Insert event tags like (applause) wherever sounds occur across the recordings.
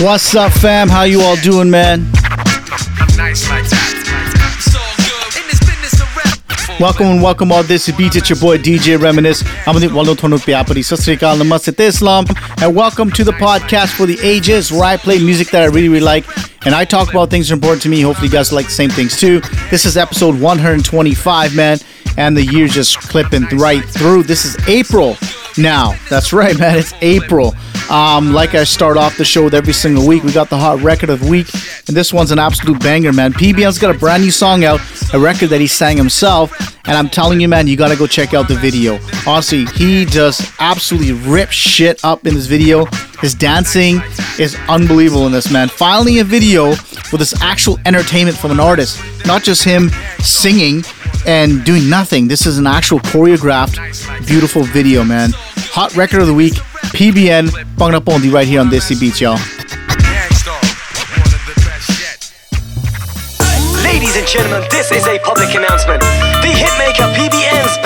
What's up, fam? How you all doing, man? Welcome and welcome all this beat it's your boy DJ Reminisce. I'm the Namaste Islam and welcome to the podcast for the ages where I play music that I really really like and I talk about things that are important to me. Hopefully you guys like the same things too. This is episode 125, man, and the year's just clipping right through. This is April now. That's right, man. It's April. Um, like I start off the show with every single week, we got the hot record of the week, and this one's an absolute banger, man. PBN's got a brand new song out, a record that he sang himself, and I'm telling you, man, you gotta go check out the video. Honestly, he just absolutely rips shit up in this video. His dancing is unbelievable in this, man. Finally, a video with this actual entertainment from an artist, not just him singing and doing nothing. This is an actual choreographed, beautiful video, man. Hot record of the week. PBN, on the right here on Desi Beats, y'all. Ladies and gentlemen, this is a public announcement. The hitmaker PBN's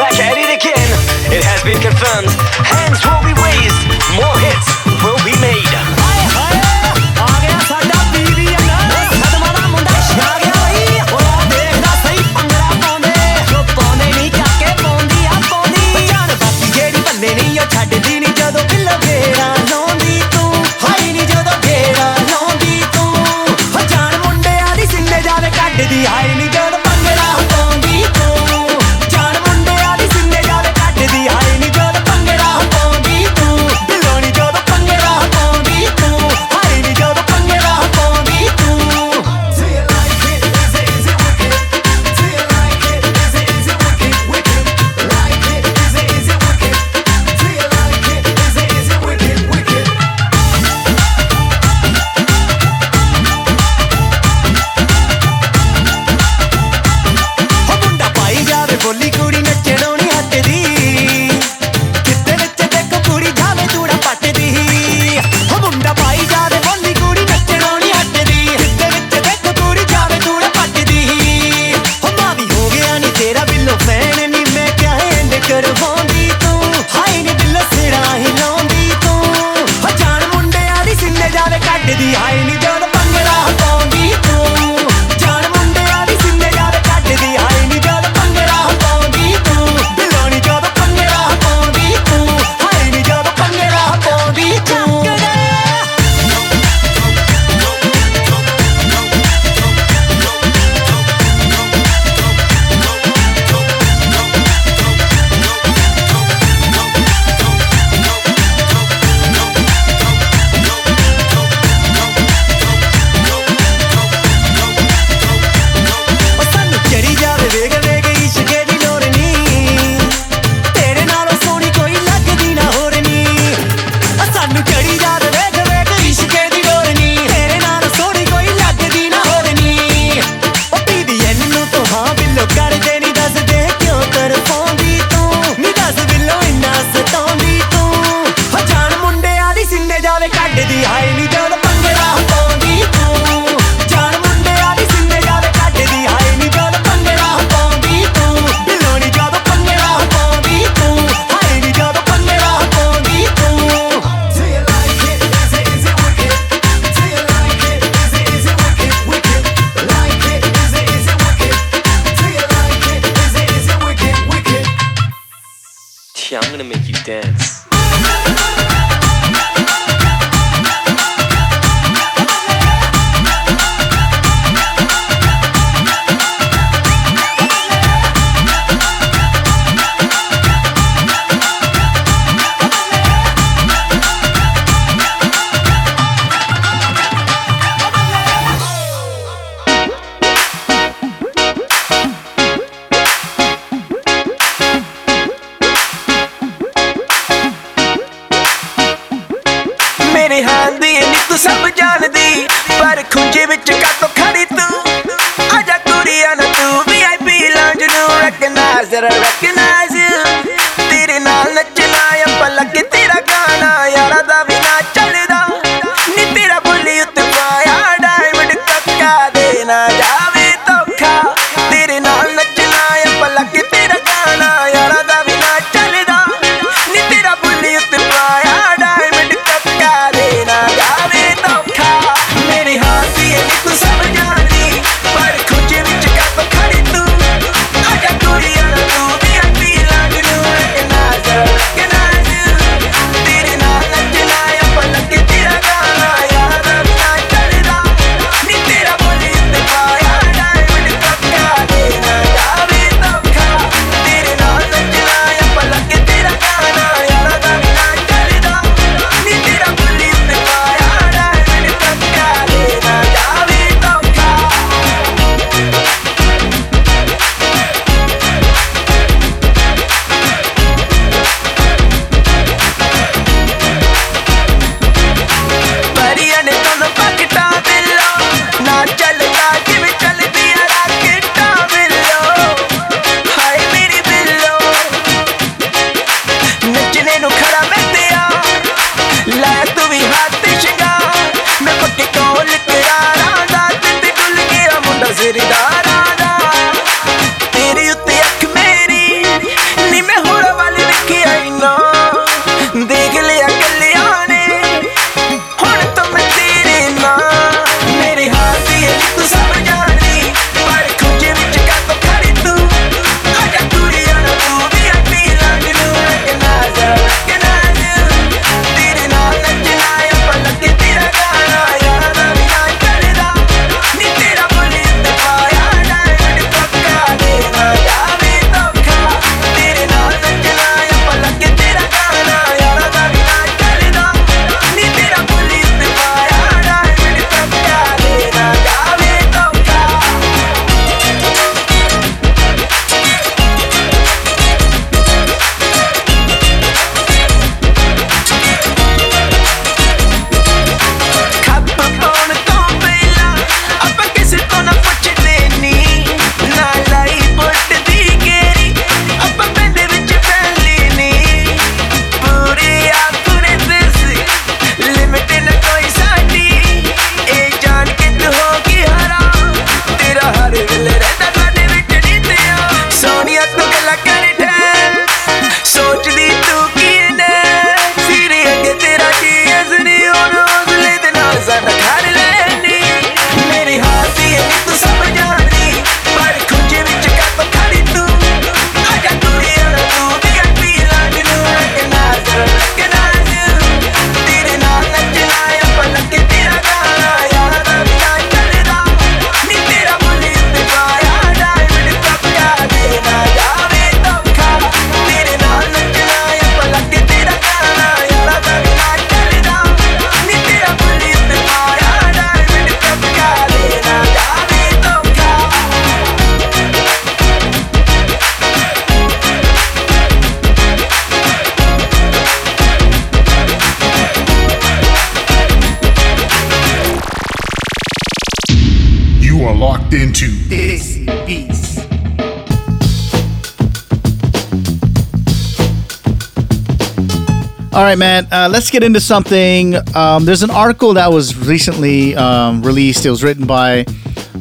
right, man. Uh, let's get into something. Um, there's an article that was recently um, released. It was written by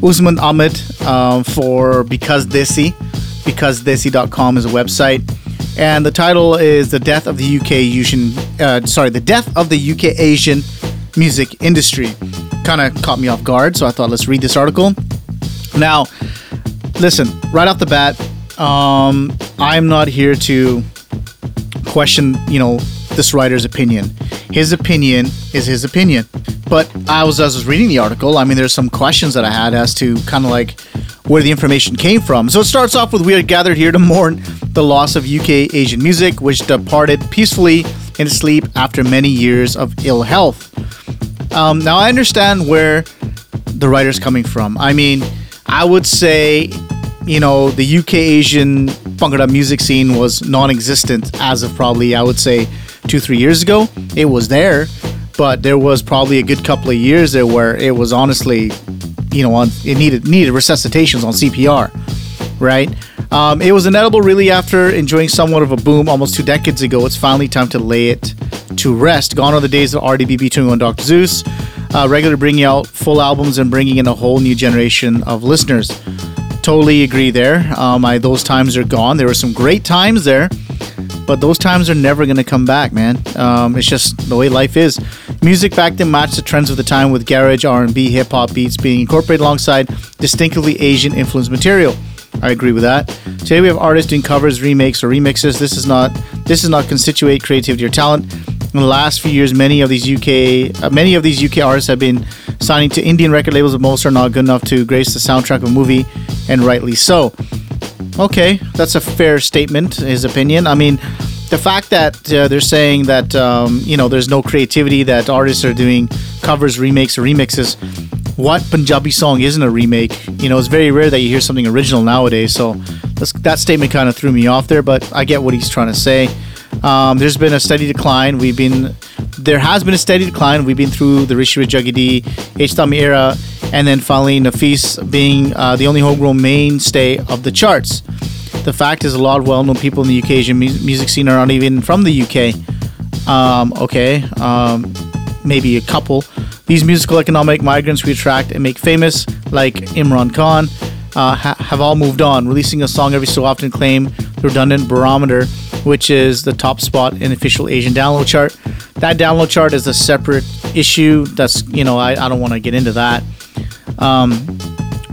Usman Ahmed um, for Because Desi. BecauseDesi.com is a website. And the title is The Death of the UK Asian... Uh, sorry, The Death of the UK Asian Music Industry. Kind of caught me off guard, so I thought let's read this article. Now, listen, right off the bat, um, I'm not here to question, you know, this writer's opinion. His opinion is his opinion. But I was, as I was reading the article, I mean, there's some questions that I had as to kind of like where the information came from. So it starts off with We are gathered here to mourn the loss of UK Asian music, which departed peacefully in sleep after many years of ill health. Um, now, I understand where the writer's coming from. I mean, I would say, you know, the UK Asian Bhangra music scene was non existent as of probably, I would say, two, three years ago, it was there. But there was probably a good couple of years there where it was honestly, you know, on, it needed needed resuscitations on CPR, right? Um, it was inedible really after enjoying somewhat of a boom almost two decades ago. It's finally time to lay it to rest. Gone are the days of RDBB tuning on Dr. Zeus, uh, regularly bringing out full albums and bringing in a whole new generation of listeners. Totally agree there. Um, I, those times are gone. There were some great times there but those times are never going to come back, man. Um, it's just the way life is. Music back then matched the trends of the time with garage, R&B, hip hop beats being incorporated alongside distinctively Asian influenced material. I agree with that. Today we have artists doing covers, remakes, or remixes. This is not this is not constitute creativity or talent. In the last few years, many of these UK uh, many of these UK artists have been signing to Indian record labels, but most are not good enough to grace the soundtrack of a movie, and rightly so. Okay, that's a fair statement. His opinion. I mean, the fact that uh, they're saying that um, you know there's no creativity, that artists are doing covers, remakes, or remixes. What Punjabi song isn't a remake? You know, it's very rare that you hear something original nowadays. So that statement kind of threw me off there, but I get what he's trying to say. Um, there's been a steady decline. We've been there has been a steady decline. We've been through the Rishi Juggy D, H. Era, and then finally Nafis being uh, the only homegrown mainstay of the charts. The fact is, a lot of well-known people in the UK Asian mu- music scene are not even from the UK. Um, okay, um, maybe a couple. These musical economic migrants we attract and make famous, like Imran Khan, uh, ha- have all moved on, releasing a song every so often, claim the redundant barometer, which is the top spot in official Asian download chart. That download chart is a separate issue. That's you know I, I don't want to get into that. Um,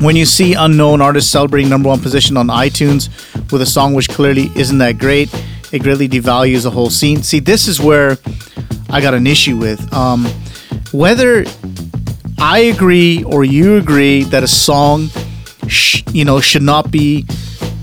when you see unknown artists celebrating number one position on iTunes with a song which clearly isn't that great, it greatly devalues the whole scene. See, this is where I got an issue with. Um, whether I agree or you agree that a song, sh- you know, should not be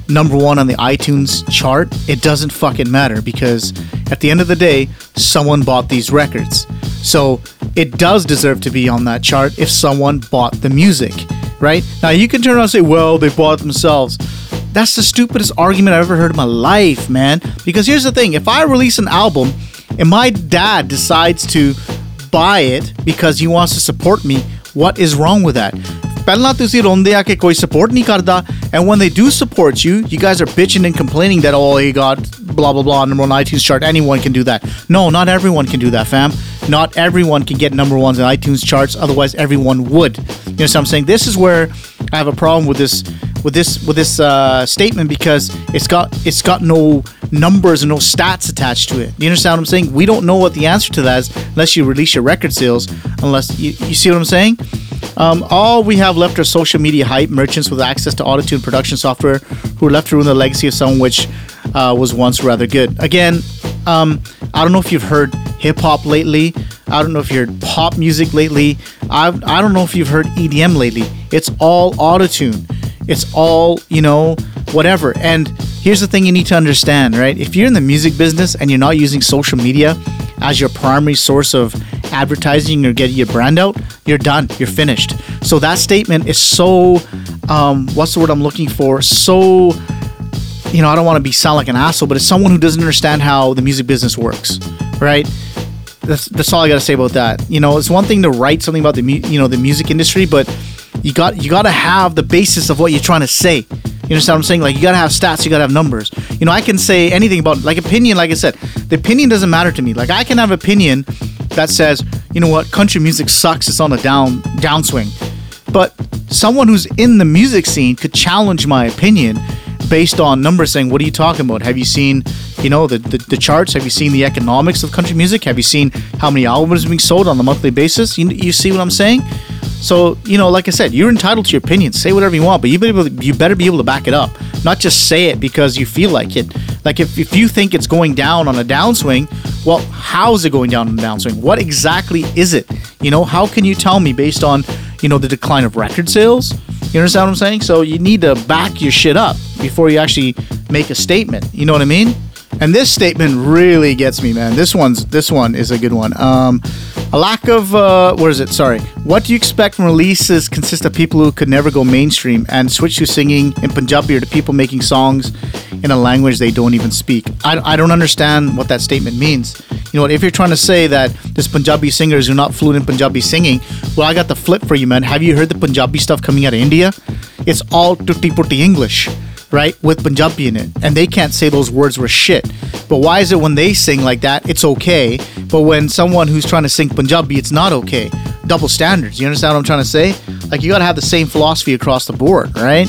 number one on the iTunes chart, it doesn't fucking matter because at the end of the day, someone bought these records. So it does deserve to be on that chart if someone bought the music, right? Now you can turn around and say, well, they bought it themselves. That's the stupidest argument I've ever heard in my life, man. Because here's the thing if I release an album and my dad decides to buy it because he wants to support me, what is wrong with that? ਪਹਿਲਾਂ ਤੁਸੀਂ ਰੋਂਦੇ ਆ ਕਿ ਕੋਈ support ਨਹੀਂ ਕਰਦਾ and when they do support you you guys are bitching and complaining that oh he got blah blah blah number one iTunes chart anyone can do that no not everyone can do that fam not everyone can get number ones in iTunes charts otherwise everyone would you know what I'm saying this is where I have a problem with this with this with this uh, statement because it's got it's got no numbers and no stats attached to it. You understand what I'm saying? We don't know what the answer to that is unless you release your record sales. Unless you, you see what I'm saying? Um, all we have left are social media hype merchants with access to autotune production software who are left to ruin the legacy of someone which uh, was once rather good. Again, um, I don't know if you've heard hip hop lately. I don't know if you heard pop music lately. I, I don't know if you've heard EDM lately. It's all autotune. It's all, you know, whatever. And here's the thing you need to understand, right? If you're in the music business and you're not using social media as your primary source of advertising or getting your brand out, you're done. You're finished. So that statement is so, um, what's the word I'm looking for? So, you know, I don't want to be sound like an asshole, but it's someone who doesn't understand how the music business works, right? That's that's all I gotta say about that. You know, it's one thing to write something about the mu- you know the music industry, but you got you gotta have the basis of what you're trying to say. You understand what I'm saying? Like you gotta have stats, you gotta have numbers. You know, I can say anything about like opinion. Like I said, the opinion doesn't matter to me. Like I can have opinion that says, you know what, country music sucks. It's on a down downswing. But someone who's in the music scene could challenge my opinion based on numbers saying, what are you talking about? Have you seen, you know, the, the, the charts? Have you seen the economics of country music? Have you seen how many albums are being sold on a monthly basis? You, you see what I'm saying? So, you know, like I said, you're entitled to your opinion. Say whatever you want, but you better, you better be able to back it up. Not just say it because you feel like it. Like if, if you think it's going down on a downswing, well, how is it going down on a downswing? What exactly is it? You know, how can you tell me based on, you know, the decline of record sales? You understand what I'm saying? So you need to back your shit up before you actually make a statement. You know what I mean? And this statement really gets me, man. This one's this one is a good one. Um, a lack of uh, what is it? Sorry. What do you expect from releases consist of people who could never go mainstream and switch to singing in Punjabi or to people making songs in a language they don't even speak? I, I don't understand what that statement means. You know what? If you're trying to say that there's Punjabi singers who are not fluent in Punjabi singing, well, I got the flip for you, man. Have you heard the Punjabi stuff coming out of India? It's all tutti putti English right, with Punjabi in it, and they can't say those words were shit. But why is it when they sing like that, it's okay, but when someone who's trying to sing Punjabi, it's not okay? Double standards. You understand what I'm trying to say? Like you got to have the same philosophy across the board, right?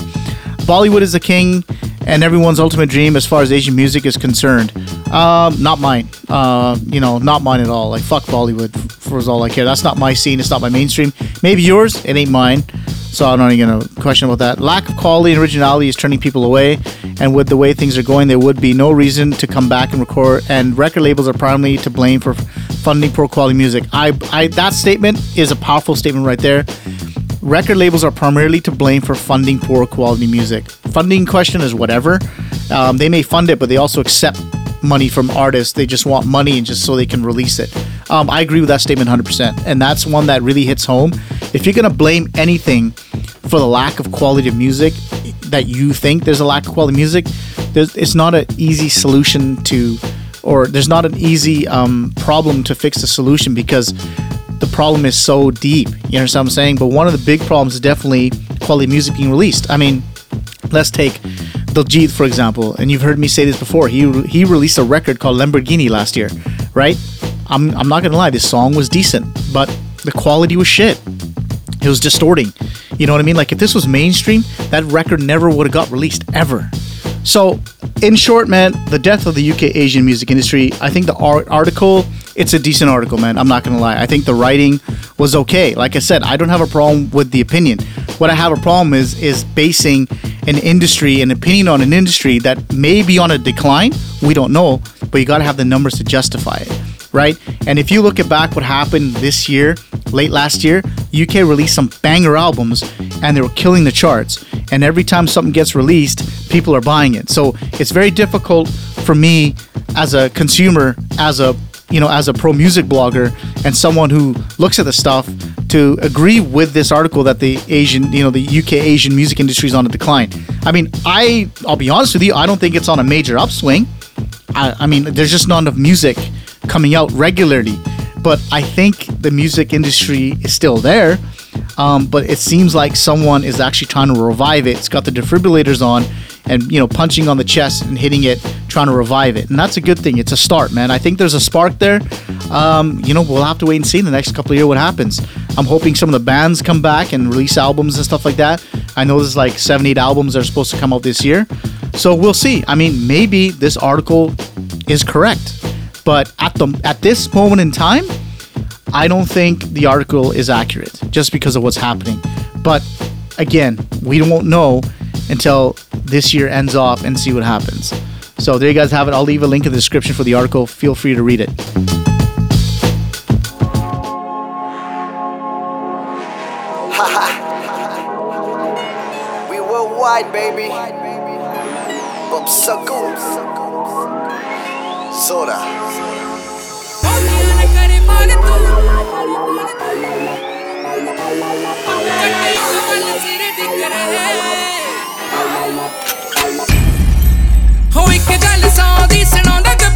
Bollywood is the king and everyone's ultimate dream as far as Asian music is concerned. Um, not mine. Uh, you know, not mine at all. Like fuck Bollywood for as all I care. That's not my scene. It's not my mainstream. Maybe yours. It ain't mine. So I'm not even gonna question about that. Lack of quality and originality is turning people away, and with the way things are going, there would be no reason to come back and record. And record labels are primarily to blame for funding poor quality music. I, I that statement is a powerful statement right there. Record labels are primarily to blame for funding poor quality music. Funding question is whatever. Um, they may fund it, but they also accept money from artists. They just want money and just so they can release it. Um, I agree with that statement 100%. And that's one that really hits home. If you're going to blame anything for the lack of quality of music that you think there's a lack of quality music, it's not an easy solution to, or there's not an easy um, problem to fix the solution because the problem is so deep. You understand what I'm saying? But one of the big problems is definitely quality music being released. I mean, let's take Diljit for example, and you've heard me say this before. He he released a record called Lamborghini last year, right? I'm I'm not gonna lie, this song was decent, but the quality was shit. It was distorting. You know what I mean? Like if this was mainstream, that record never would have got released ever. So, in short, man, the death of the UK Asian music industry. I think the art- article, it's a decent article, man. I'm not gonna lie. I think the writing was okay. Like I said, I don't have a problem with the opinion. What I have a problem is is basing an industry, an opinion on an industry that may be on a decline. We don't know, but you got to have the numbers to justify it, right? And if you look at back what happened this year, late last year, UK released some banger albums and they were killing the charts. And every time something gets released, people are buying it. So it's very difficult for me as a consumer, as a you know, as a pro music blogger and someone who looks at the stuff to agree with this article that the Asian, you know, the UK Asian music industry is on a decline. I mean, I, I'll be honest with you, I don't think it's on a major upswing. I, I mean, there's just not enough music coming out regularly. But I think the music industry is still there. Um, but it seems like someone is actually trying to revive it. It's got the defibrillators on and you know punching on the chest and hitting it trying to revive it and that's a good thing it's a start man i think there's a spark there um, you know we'll have to wait and see in the next couple of years what happens i'm hoping some of the bands come back and release albums and stuff like that i know there's like seven eight albums that are supposed to come out this year so we'll see i mean maybe this article is correct but at the at this moment in time I don't think the article is accurate just because of what's happening. But again, we won't know until this year ends off and see what happens. So there you guys have it. I'll leave a link in the description for the article. Feel free to read it. We worldwide, baby. Popsicle. Soda. ਹੋ ਇੱਕ ਗੱਲ ਸੌ ਦੀ ਸੁਣਾਉਂਦਾ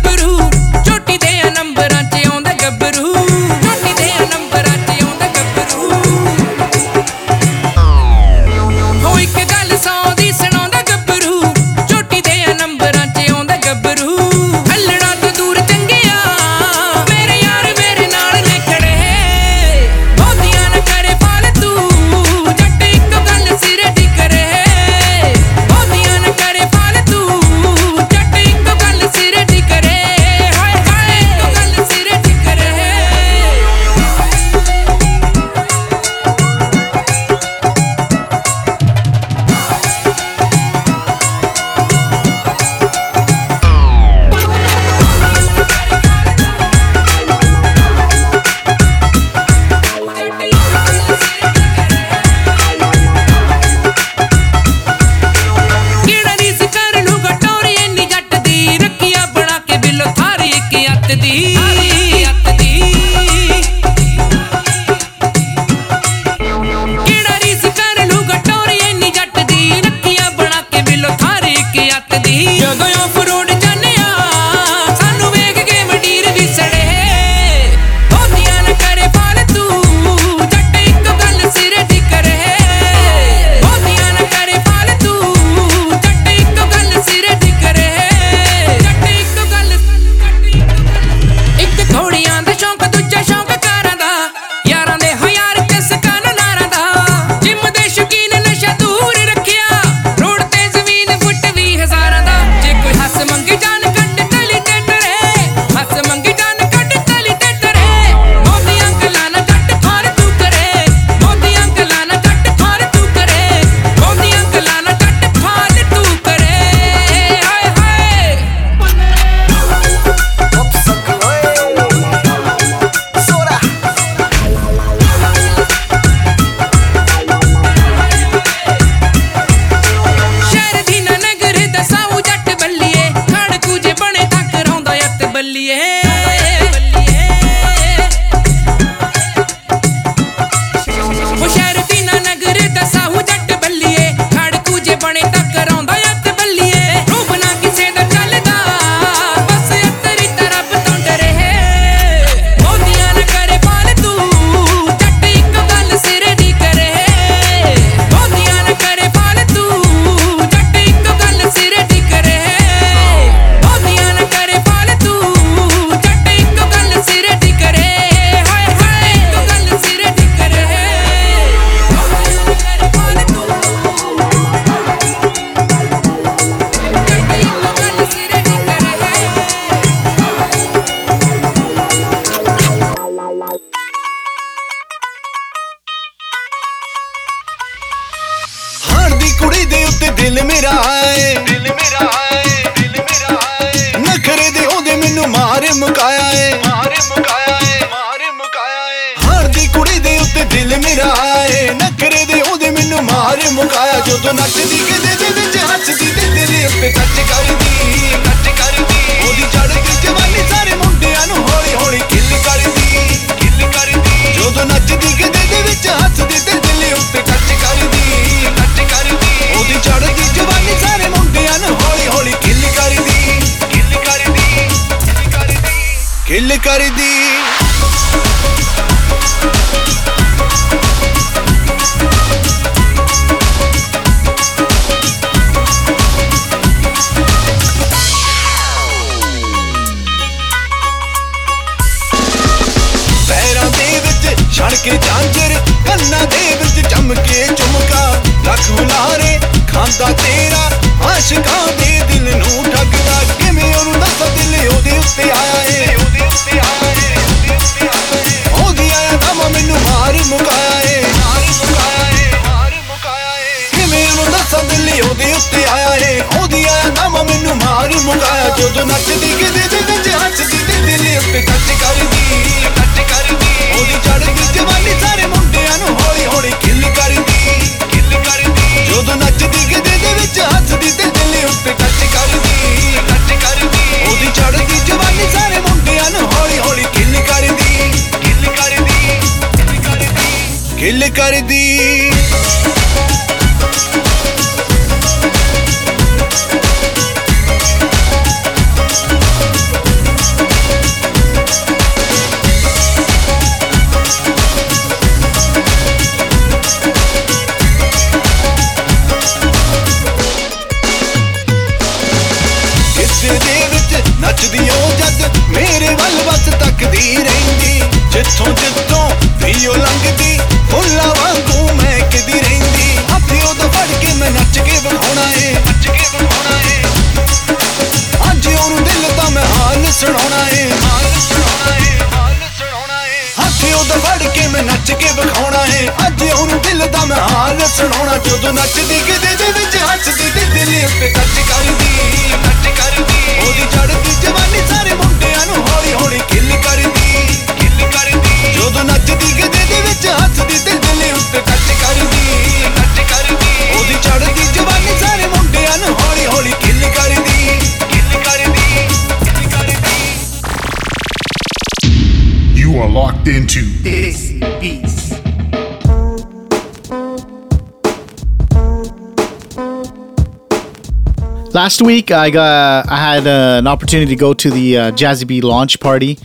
Last week, I got I had uh, an opportunity to go to the uh, Jazzy B launch party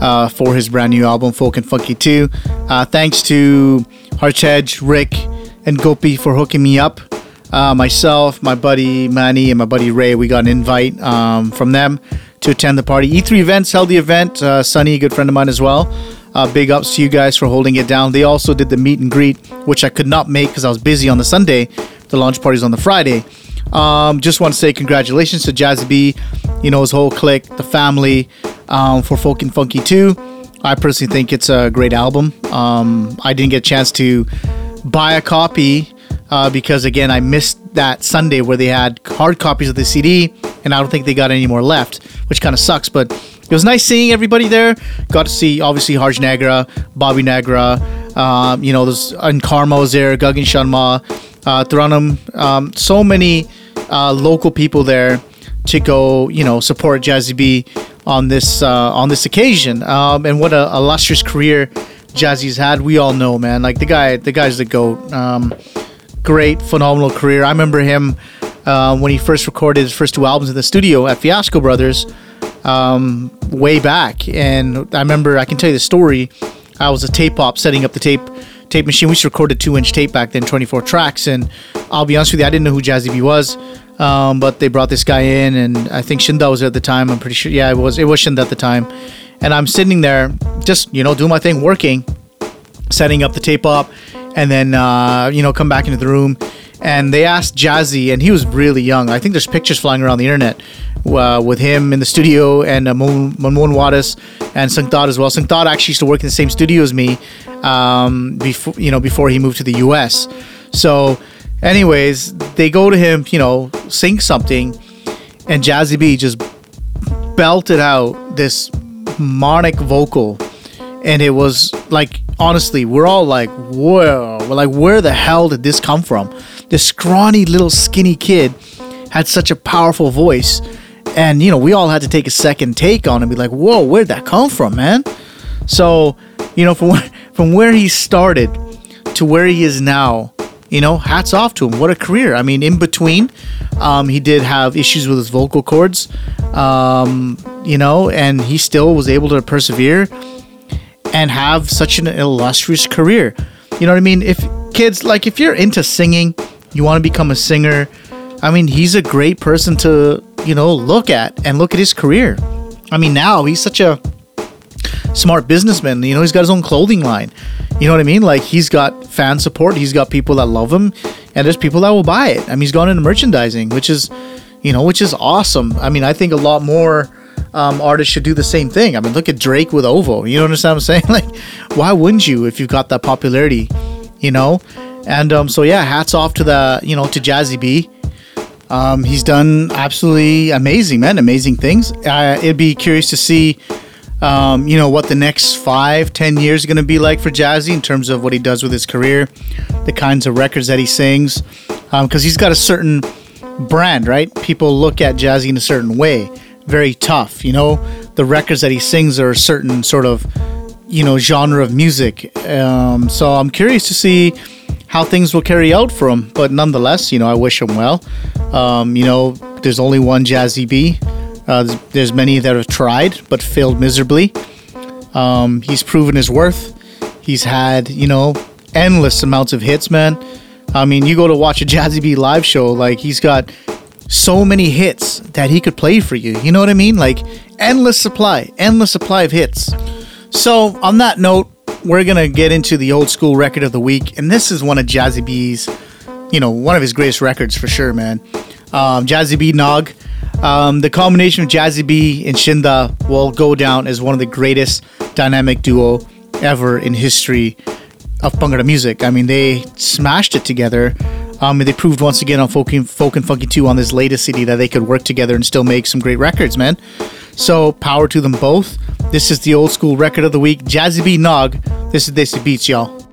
uh, for his brand new album, Folk and Funky 2. Uh, thanks to Harchedge, Rick, and Gopi for hooking me up. Uh, myself, my buddy Manny, and my buddy Ray, we got an invite um, from them to attend the party. E3 Events held the event. Uh, Sunny, a good friend of mine as well. Uh, big ups to you guys for holding it down. They also did the meet and greet, which I could not make because I was busy on the Sunday. The launch party's on the Friday. Um, just want to say congratulations to Jazzy B, you know, his whole clique, the family, um, for Folk and Funky 2. I personally think it's a great album. Um, I didn't get a chance to buy a copy uh, because, again, I missed that Sunday where they had hard copies of the CD, and I don't think they got any more left, which kind of sucks. But it was nice seeing everybody there. Got to see, obviously, Harj Nagra, Bobby Nagra, um, you know, there's, En Karma was there, Gagan Sharma, uh, um, so many uh, local people there to go, you know, support Jazzy B on this uh, on this occasion. Um, and what a illustrious career Jazzy's had. We all know, man. Like the guy, the guy's the goat. Um, great, phenomenal career. I remember him uh, when he first recorded his first two albums in the studio at Fiasco Brothers um, way back. And I remember, I can tell you the story. I was a tape op setting up the tape tape machine. We used to record a two inch tape back then, 24 tracks. And I'll be honest with you, I didn't know who Jazzy B was. Um, but they brought this guy in, and I think Shinda was at the time. I'm pretty sure. Yeah, it was. It was Shinda at the time. And I'm sitting there, just you know, doing my thing, working, setting up the tape up, and then uh, you know, come back into the room. And they asked Jazzy, and he was really young. I think there's pictures flying around the internet uh, with him in the studio and uh, Mon Wadis and Sungtad as well. Sungtad actually used to work in the same studio as me um, before you know before he moved to the U.S. So Anyways, they go to him, you know, sing something, and Jazzy B just belted out this monic vocal, and it was like honestly, we're all like, whoa, we're like, where the hell did this come from? This scrawny little skinny kid had such a powerful voice, and you know, we all had to take a second take on and be like, whoa, where'd that come from, man? So, you know, (laughs) from where, from where he started to where he is now, you know, hats off to him. What a career. I mean, in between, um, he did have issues with his vocal cords, um, you know, and he still was able to persevere and have such an illustrious career. You know what I mean? If kids, like, if you're into singing, you want to become a singer, I mean, he's a great person to, you know, look at and look at his career. I mean, now he's such a smart businessman. You know, he's got his own clothing line. You know what I mean? Like he's got fan support. He's got people that love him, and there's people that will buy it. I mean, he's gone into merchandising, which is, you know, which is awesome. I mean, I think a lot more um, artists should do the same thing. I mean, look at Drake with Ovo. You understand what I'm saying? (laughs) Like, why wouldn't you if you've got that popularity? You know, and um, so yeah, hats off to the you know to Jazzy B. Um, he's done absolutely amazing, man, amazing things. Uh, it'd be curious to see um, you know what the next five, ten years are going to be like for Jazzy in terms of what he does with his career, the kinds of records that he sings, because um, he's got a certain brand, right? People look at Jazzy in a certain way, very tough. You know, the records that he sings are a certain sort of, you know, genre of music. Um, so I'm curious to see how things will carry out for him. But nonetheless, you know, I wish him well. Um, you know, there's only one Jazzy B. Uh, there's, many that have tried but failed miserably. Um, he's proven his worth. He's had, you know, endless amounts of hits, man. I mean, you go to watch a Jazzy B live show, like he's got so many hits that he could play for you. You know what I mean? Like endless supply, endless supply of hits. So, on that note, we're gonna get into the old school record of the week, and this is one of Jazzy B's, you know, one of his greatest records for sure, man. Um, Jazzy B Naag. Um, the combination of Jazzy B and Shinda will go down as one of the greatest dynamic duo ever in history of Bhangra music. I mean, they smashed it together. Um, and they proved once again on Folk and, Folk and Funky 2 on this latest CD that they could work together and still make some great records, man. So, power to them both. This is the old school record of the week, Jazzy B Naag. This is Desi Beats, y'all.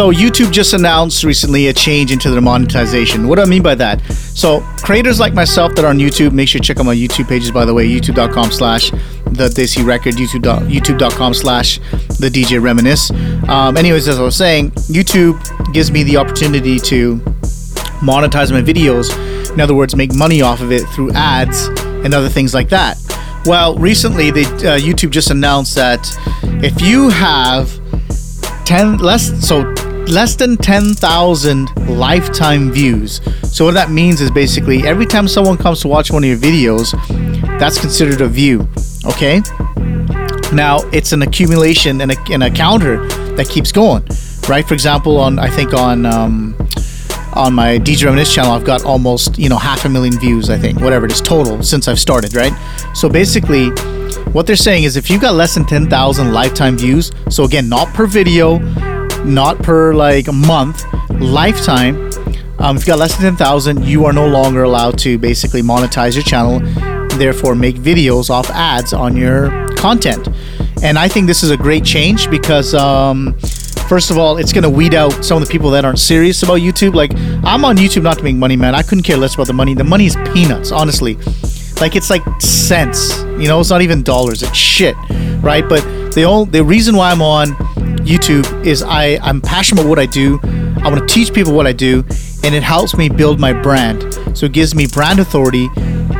So YouTube just announced recently a change into their monetization. What do I mean by that? So creators like myself that are on YouTube, make sure to check out my YouTube pages. By the way, youtube.com slash the Desi Record, YouTube youtube.com slash the DJ Reminisce. Um, anyways, as I was saying, YouTube gives me the opportunity to monetize my videos. In other words, make money off of it through ads and other things like that. Well, recently, they uh, YouTube just announced that if you have 10 less so less than 10,000 lifetime views. So what that means is basically every time someone comes to watch one of your videos, that's considered a view, okay? Now, it's an accumulation and a, and a counter that keeps going, right? For example, on I think on um, on my DJ Reminisce channel, I've got almost you know half a million views. I think whatever it is total since I've started, right? So basically, what they're saying is if you've got less than ten thousand lifetime views, so again, not per video, not per like a month, lifetime. Um, if you got less than ten thousand, you are no longer allowed to basically monetize your channel, therefore make videos off ads on your content. And I think this is a great change because um, First of all, it's gonna weed out some of the people that aren't serious about YouTube. Like, I'm on YouTube not to make money, man. I couldn't care less about the money. The money is peanuts, honestly. Like, it's like cents. You know, it's not even dollars. It's shit, right? But the only the reason why I'm on YouTube is I I'm passionate about what I do. I want to teach people what I do, and it helps me build my brand. So it gives me brand authority,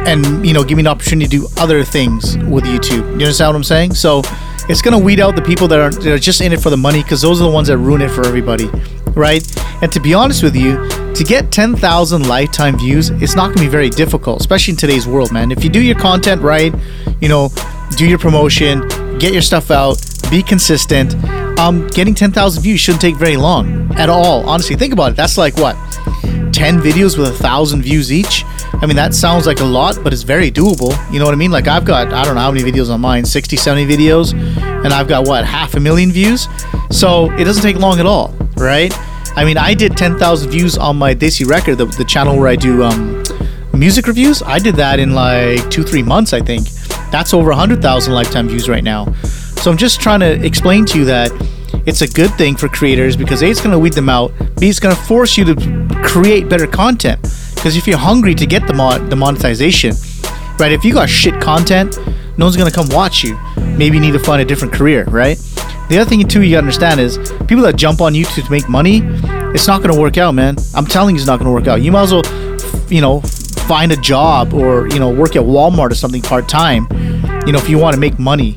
and you know, give me an opportunity to do other things with YouTube. You understand what I'm saying? So it's gonna weed out the people that are, that are just in it for the money because those are the ones that ruin it for everybody, right? And to be honest with you, to get 10,000 lifetime views, it's not gonna be very difficult, especially in today's world, man. If you do your content right, you know, do your promotion, get your stuff out, be consistent. Um, getting 10,000 views shouldn't take very long at all. Honestly, think about it. That's like what 10 videos with a thousand views each. I mean, that sounds like a lot, but it's very doable. You know what I mean? Like, I've got, I don't know how many videos on mine 60, 70 videos, and I've got what, half a million views? So it doesn't take long at all, right? I mean, I did 10,000 views on my Desi Record, the, the channel where I do um, music reviews. I did that in like two, three months, I think. That's over 100,000 lifetime views right now. So I'm just trying to explain to you that it's a good thing for creators because A, it's going to weed them out. B, it's going to force you to create better content. Because if you're hungry to get the, mon- the monetization, right, if you got shit content, no one's going to come watch you. Maybe you need to find a different career, right? The other thing, too, you got to understand is people that jump on YouTube to make money, it's not going to work out, man. I'm telling you, it's not going to work out. You might as well, you know, find a job or you know work at Walmart or something part time. You know, if you want to make money,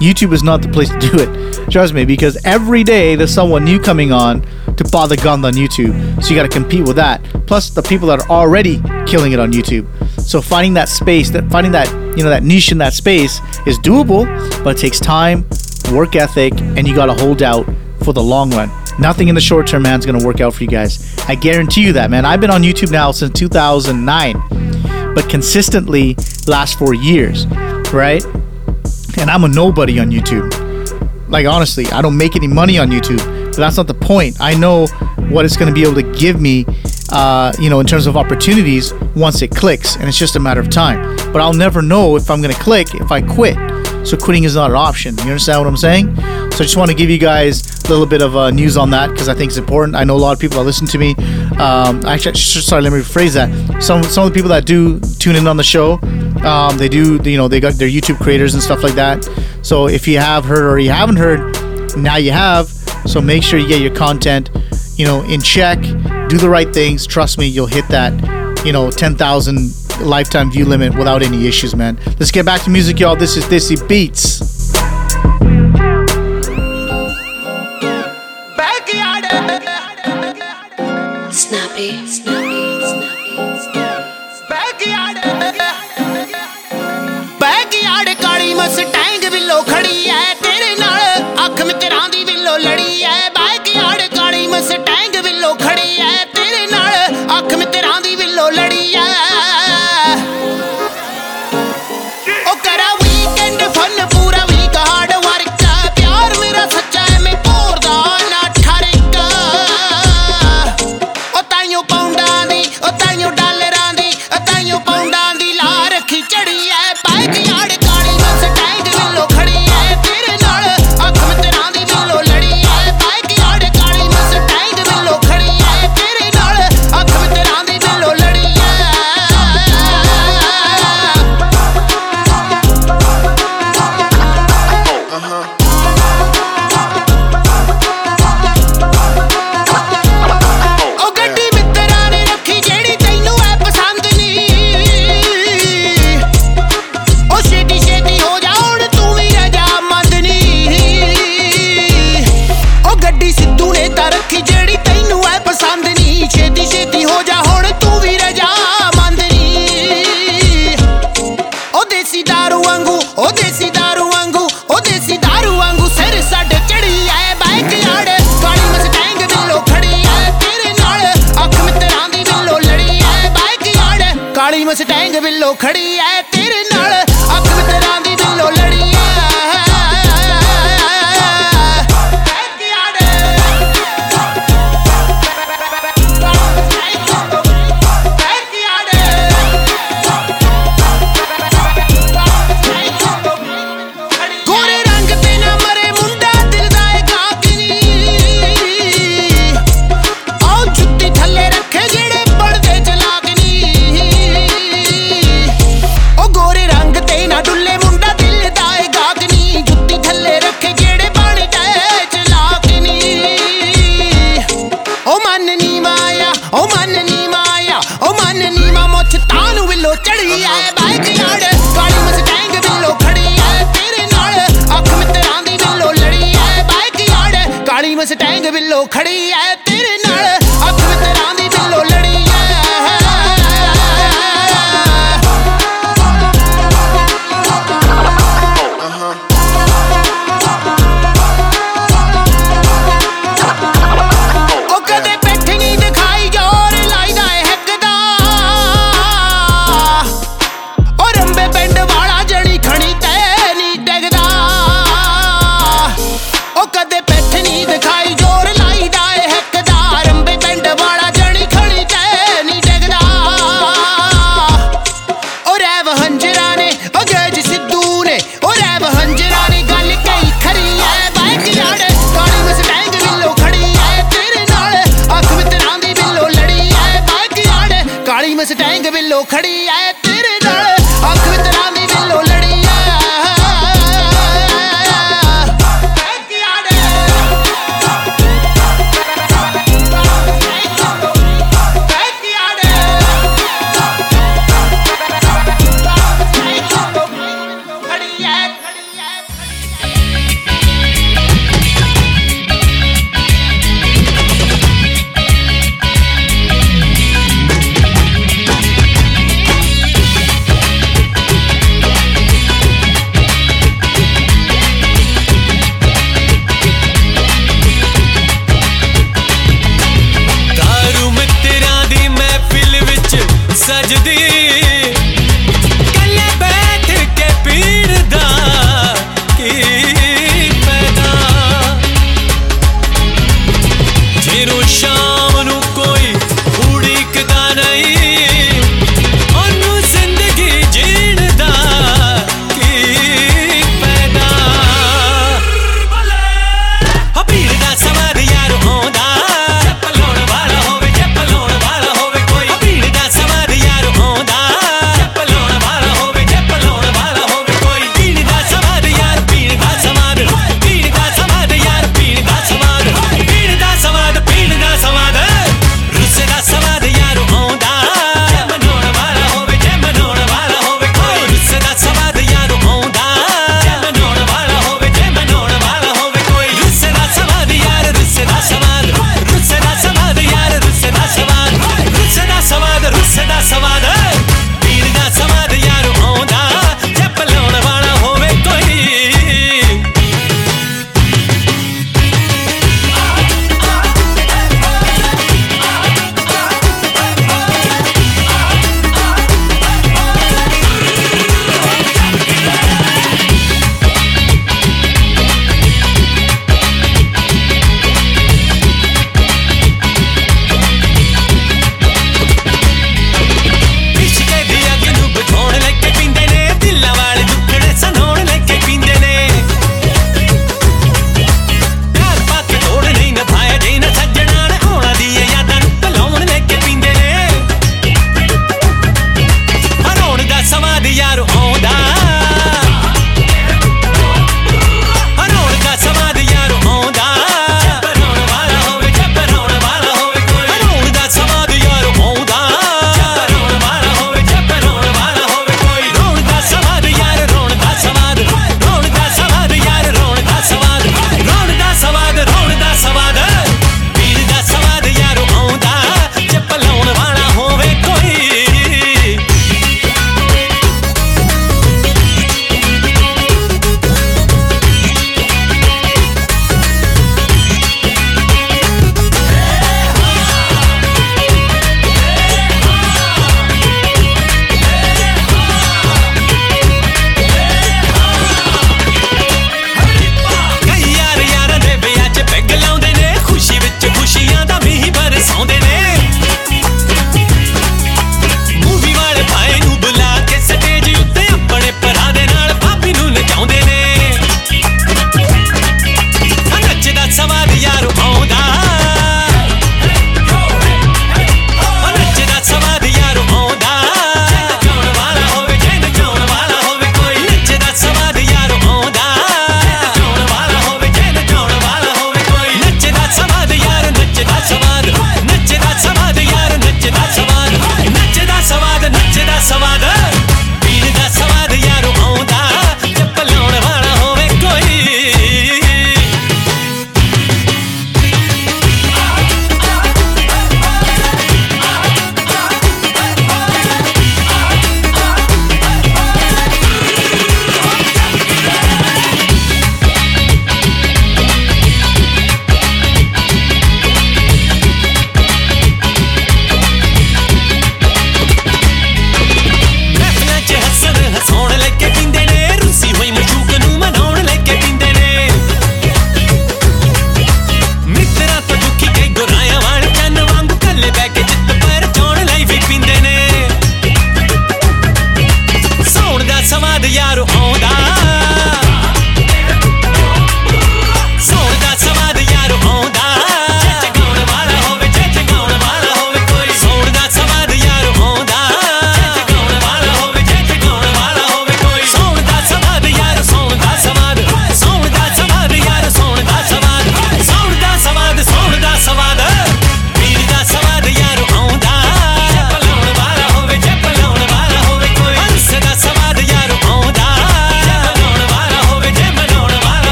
YouTube is not the place to do it. Trust me, because every day there's someone new coming on to bother gun on YouTube. So you got to compete with that. Plus the people that are already killing it on YouTube. So finding that space, that finding that you know that niche in that space is doable, but it takes time, work ethic, and you got to hold out for the long run. Nothing in the short term, man, is gonna work out for you guys. I guarantee you that, man. I've been on YouTube now since 2009, but consistently last four years, right? And I'm a nobody on YouTube. Like honestly, I don't make any money on YouTube, but that's not the point. I know what it's going to be able to give me, uh, you know, in terms of opportunities once it clicks, and it's just a matter of time. But I'll never know if I'm going to click if I quit. So quitting is not an option. You understand what I'm saying? So I just want to give you guys a little bit of uh, news on that because I think it's important. I know a lot of people that listen to me. Um, actually, sorry, let me rephrase that. Some some of the people that do tune in on the show, um, they do, you know, they got their YouTube creators and stuff like that. So if you have heard or you haven't heard, now you have. So make sure you get your content, you know, in check. Do the right things. Trust me, you'll hit that, you know, 10,000 lifetime view limit without any issues, man. Let's get back to music, y'all. This is Desi Beats. Khadi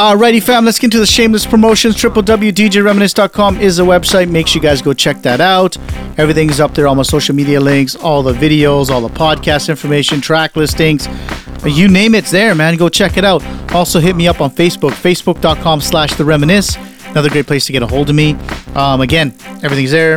Alrighty, fam, let's get into the shameless promotions. www.djreminisce.com is the website. Make sure you guys go check that out. Everything's up there, all my social media links, all the videos, all the podcast information, track listings. You name it's there, man. Go check it out. Also, hit me up on Facebook, facebook.com slash the reminisce. Another great place to get a hold of me. Um, again, everything's there.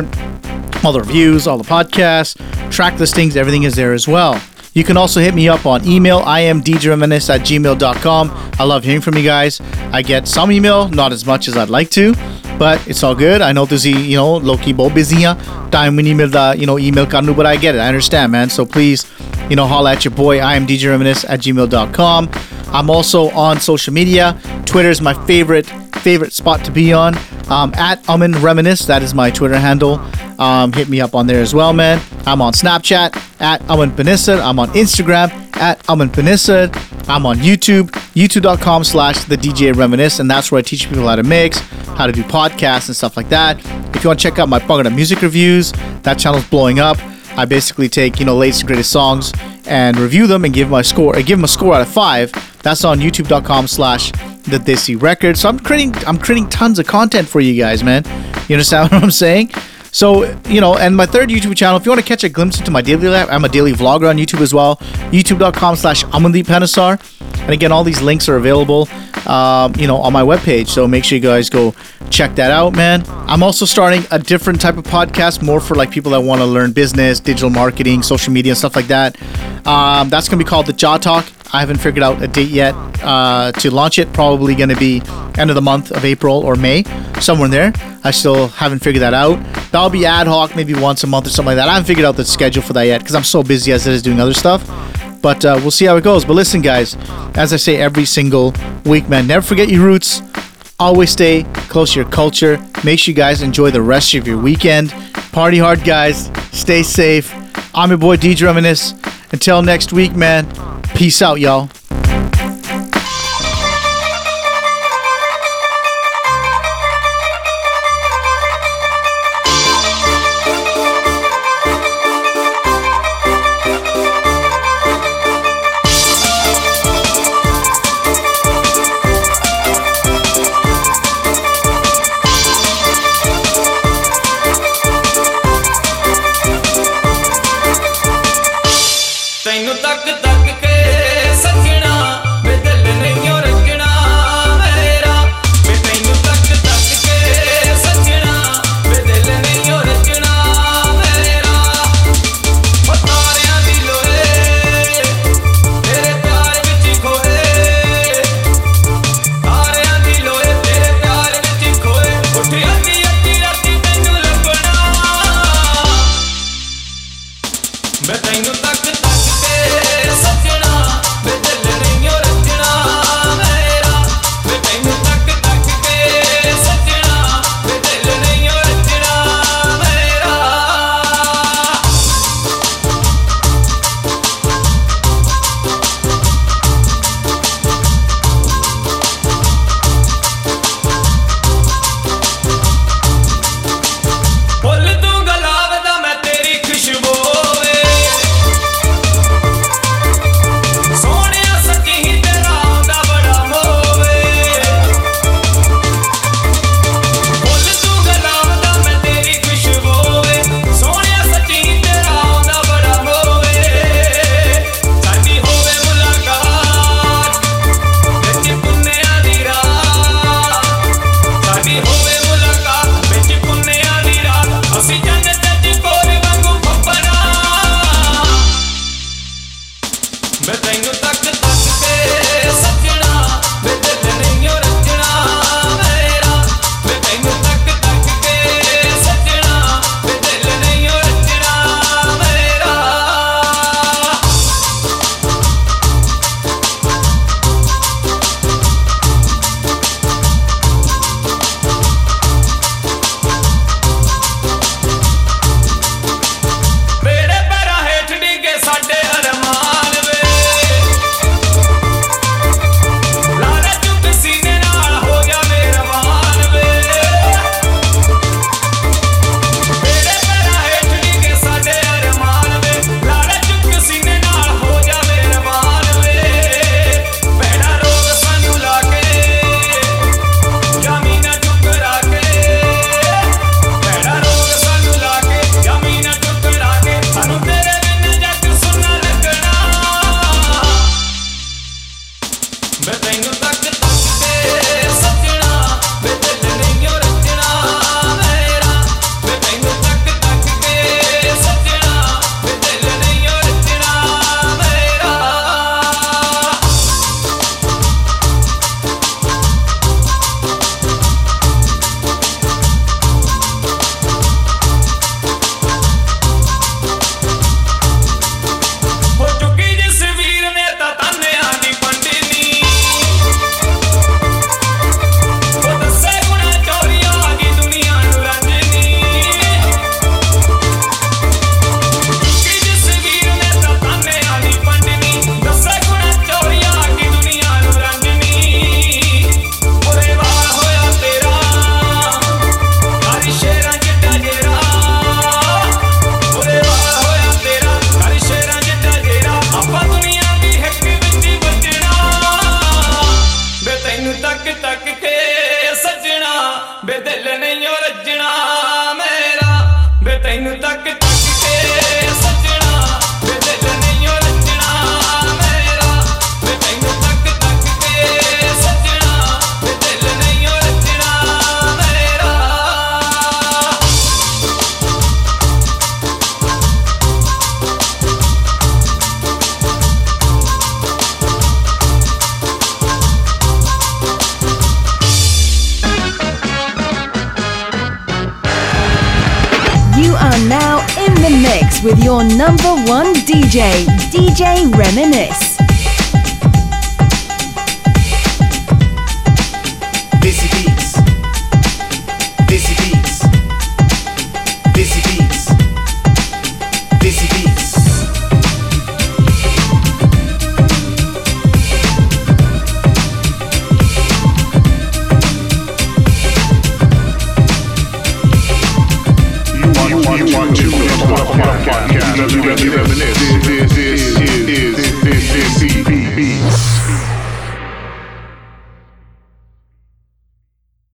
All the reviews, all the podcasts, track listings, everything is there as well. You can also hit me up on email. I am djreminisce at gmail.com. I love hearing from you guys. I get some email, not as much as I'd like to, but it's all good. I know there's, you know, Loki bo busy time when email the, you know, email karnu, but I get it. I understand, man. So please, you know, holla at your boy. I am djreminisce at gmail.com. I'm also on social media. Twitter is my favorite favorite spot to be on. Um, at Amen Reminisce, that is my Twitter handle. Um, hit me up on there as well, man. I'm on Snapchat at Amen Panesar. I'm on Instagram at Amen Panesar. I'm on YouTube, youtube.com slash the DJ Reminisce, and that's where I teach people how to mix, how to do podcasts and stuff like that. If you want to check out my Pagana music reviews, that channel's blowing up. I basically take, you know, latest and greatest songs and review them and give my score, I give them a score out of five. That's on youtube.com slash the Desi Record. So I'm creating I'm creating tons of content for you guys, man. You understand (laughs) what I'm saying? So, you know, and my third YouTube channel, if you want to catch a glimpse into my daily life, I'm a daily vlogger on YouTube as well. YouTube.com slash Amendip Panesar. And again, all these links are available, um, you know, on my webpage. So make sure you guys go check that out, man. I'm also starting a different type of podcast, more for like people that want to learn business, digital marketing, social media, and stuff like that. Um, that's going to be called the Jaw Talk. I haven't figured out a date yet uh, to launch it. Probably going to be end of the month of April or May, somewhere in there. I still haven't figured that out. That'll be ad hoc, maybe once a month or something like that. I haven't figured out the schedule for that yet because I'm so busy as it is doing other stuff. But uh, we'll see how it goes. But listen, guys, as I say every single week, man, never forget your roots. Always stay close to your culture. Make sure you guys enjoy the rest of your weekend. Party hard, guys. Stay safe. I'm your boy DJ Reminisce. Until next week, man. Peace out, y'all. DJ, Reminisce.